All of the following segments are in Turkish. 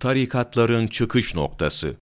Tarikatların çıkış noktası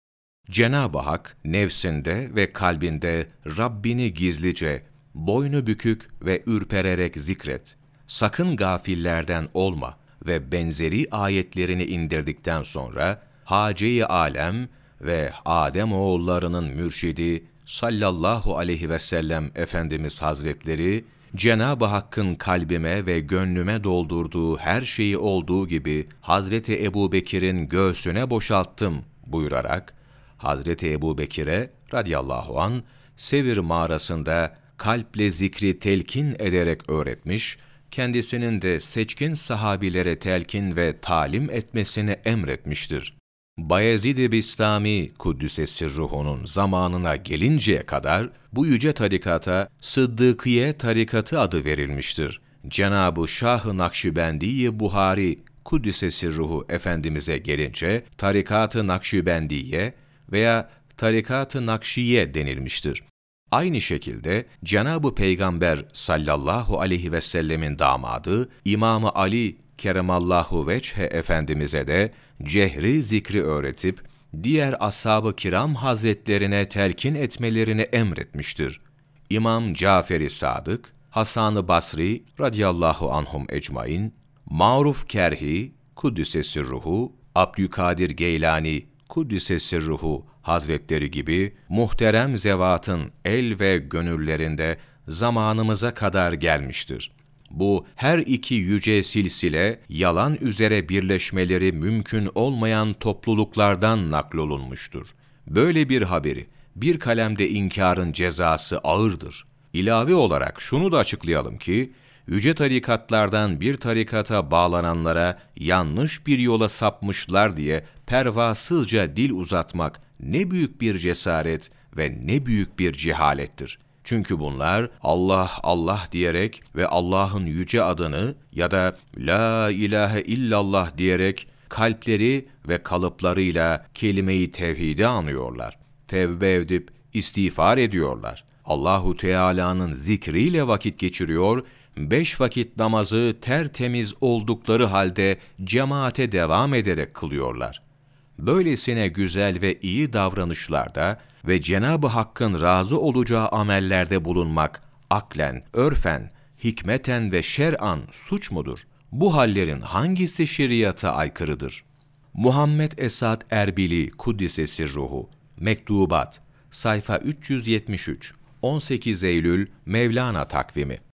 Cenab-ı Hak nefsinde ve kalbinde Rabbini gizlice, boynu bükük ve ürpererek zikret. Sakın gafillerden olma ve benzeri ayetlerini indirdikten sonra Hace-i Alem ve Adem oğullarının mürşidi sallallahu aleyhi ve sellem Efendimiz Hazretleri Cenab-ı Hakk'ın kalbime ve gönlüme doldurduğu her şeyi olduğu gibi Hazreti Ebubekir'in göğsüne boşalttım buyurarak Hazreti Ebubekir'e radıyallahu an Sevir mağarasında kalple zikri telkin ederek öğretmiş, kendisinin de seçkin sahabilere telkin ve talim etmesini emretmiştir. Bayezid-i Bistami Kuddüs'e sirruhunun zamanına gelinceye kadar bu yüce tarikata Sıddıkiye tarikatı adı verilmiştir. Cenab-ı Şah-ı Nakşibendi Buhari Kuddüs'e sirruhu Efendimiz'e gelince tarikat-ı Nakşibendiye veya tarikat-ı Nakşiye denilmiştir. Aynı şekilde Cenab-ı Peygamber sallallahu aleyhi ve sellemin damadı İmam Ali keremallahu veçhe efendimize de cehri zikri öğretip diğer ashab-ı kiram hazretlerine telkin etmelerini emretmiştir. İmam Cafer-i Sadık, Hasan-ı Basri radıyallahu anhum ecmain, Maruf Kerhi, Kuddüse sirruhu, Abdülkadir Geylani, Kuddüse sirruhu hazretleri gibi muhterem zevatın el ve gönüllerinde zamanımıza kadar gelmiştir. Bu her iki yüce silsile yalan üzere birleşmeleri mümkün olmayan topluluklardan naklolunmuştur. Böyle bir haberi bir kalemde inkarın cezası ağırdır. İlave olarak şunu da açıklayalım ki, yüce tarikatlardan bir tarikata bağlananlara yanlış bir yola sapmışlar diye pervasızca dil uzatmak ne büyük bir cesaret ve ne büyük bir cehalettir. Çünkü bunlar Allah Allah diyerek ve Allah'ın yüce adını ya da La ilahe illallah diyerek kalpleri ve kalıplarıyla kelime-i tevhidi anıyorlar. Tevbe edip istiğfar ediyorlar. Allahu Teala'nın zikriyle vakit geçiriyor, beş vakit namazı tertemiz oldukları halde cemaate devam ederek kılıyorlar. Böylesine güzel ve iyi davranışlarda ve Cenab-ı Hakk'ın razı olacağı amellerde bulunmak aklen, örfen, hikmeten ve şer'an suç mudur? Bu hallerin hangisi şeriata aykırıdır? Muhammed Esad Erbili Kuddisesi Ruhu Mektubat Sayfa 373 18 Eylül Mevlana takvimi